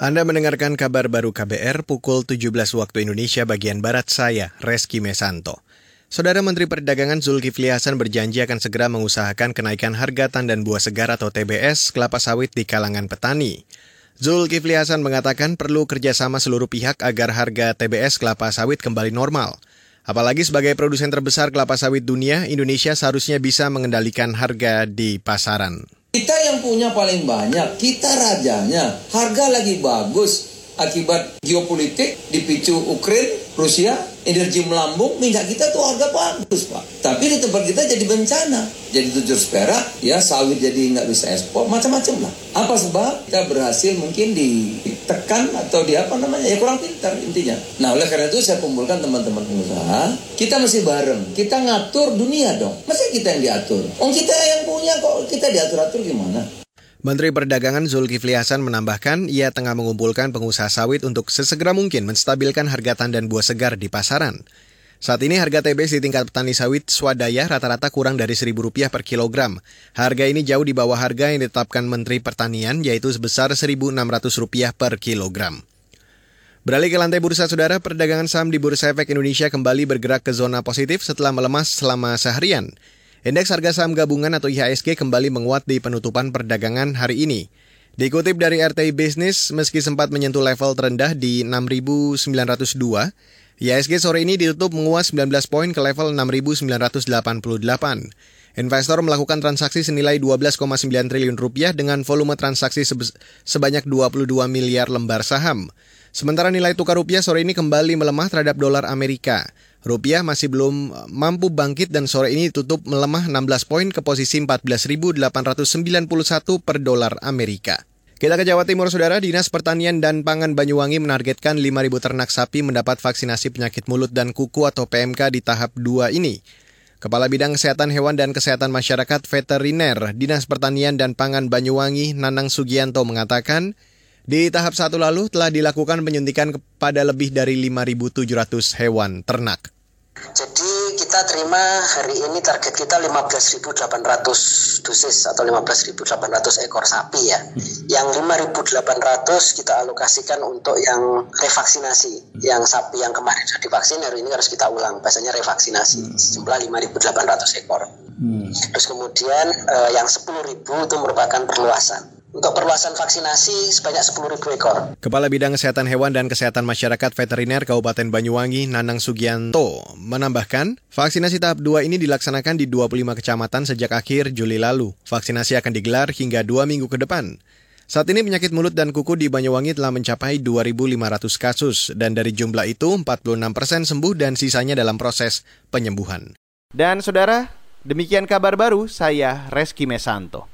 Anda mendengarkan kabar baru KBR pukul 17 waktu Indonesia bagian Barat saya, Reski Mesanto. Saudara Menteri Perdagangan Zulkifli Hasan berjanji akan segera mengusahakan kenaikan harga tandan buah segar atau TBS kelapa sawit di kalangan petani. Zulkifli Hasan mengatakan perlu kerjasama seluruh pihak agar harga TBS kelapa sawit kembali normal. Apalagi sebagai produsen terbesar kelapa sawit dunia, Indonesia seharusnya bisa mengendalikan harga di pasaran. Punya paling banyak, kita rajanya, harga lagi bagus, akibat geopolitik dipicu Ukraina, Rusia, energi melambung, minyak kita tuh harga bagus pak. Tapi di tempat kita jadi bencana, jadi tujuh perak, ya sawit jadi nggak bisa ekspor, macam-macam lah. Apa sebab? Kita berhasil mungkin ditekan atau di apa namanya, ya kurang pintar intinya. Nah oleh karena itu saya kumpulkan teman-teman pengusaha, kita mesti bareng, kita ngatur dunia dong. Masa kita yang diatur? Oh kita yang punya kok, kita diatur-atur gimana? Menteri Perdagangan Zulkifli Hasan menambahkan ia tengah mengumpulkan pengusaha sawit untuk sesegera mungkin menstabilkan harga tandan buah segar di pasaran. Saat ini harga TBS di tingkat petani sawit swadaya rata-rata kurang dari Rp1.000 per kilogram. Harga ini jauh di bawah harga yang ditetapkan Menteri Pertanian yaitu sebesar Rp1.600 per kilogram. Beralih ke lantai bursa saudara, perdagangan saham di Bursa Efek Indonesia kembali bergerak ke zona positif setelah melemah selama seharian. Indeks harga saham gabungan atau IHSG kembali menguat di penutupan perdagangan hari ini. Dikutip dari RTI Business, meski sempat menyentuh level terendah di 6.902, IHSG sore ini ditutup menguat 19 poin ke level 6.988. Investor melakukan transaksi senilai 12,9 triliun rupiah dengan volume transaksi sebanyak 22 miliar lembar saham. Sementara nilai tukar rupiah sore ini kembali melemah terhadap dolar Amerika. Rupiah masih belum eh, mampu bangkit dan sore ini tutup melemah 16 poin ke posisi 14.891 per dolar Amerika. Kita ke Jawa Timur, Saudara. Dinas Pertanian dan Pangan Banyuwangi menargetkan 5.000 ternak sapi mendapat vaksinasi penyakit mulut dan kuku atau PMK di tahap 2 ini. Kepala Bidang Kesehatan Hewan dan Kesehatan Masyarakat Veteriner Dinas Pertanian dan Pangan Banyuwangi Nanang Sugianto mengatakan, di tahap satu lalu telah dilakukan penyuntikan kepada lebih dari 5.700 hewan ternak. Jadi kita terima hari ini target kita 15.800 dosis atau 15.800 ekor sapi ya. Yang 5.800 kita alokasikan untuk yang revaksinasi. Yang sapi yang kemarin sudah divaksin hari ini harus kita ulang. Biasanya revaksinasi jumlah 5.800 ekor. Hmm. Terus kemudian eh, yang 10.000 itu merupakan perluasan untuk perluasan vaksinasi sebanyak 10.000 ekor. Kepala Bidang Kesehatan Hewan dan Kesehatan Masyarakat Veteriner Kabupaten Banyuwangi, Nanang Sugianto, menambahkan, vaksinasi tahap 2 ini dilaksanakan di 25 kecamatan sejak akhir Juli lalu. Vaksinasi akan digelar hingga dua minggu ke depan. Saat ini penyakit mulut dan kuku di Banyuwangi telah mencapai 2.500 kasus, dan dari jumlah itu 46 persen sembuh dan sisanya dalam proses penyembuhan. Dan saudara, demikian kabar baru saya Reski Mesanto.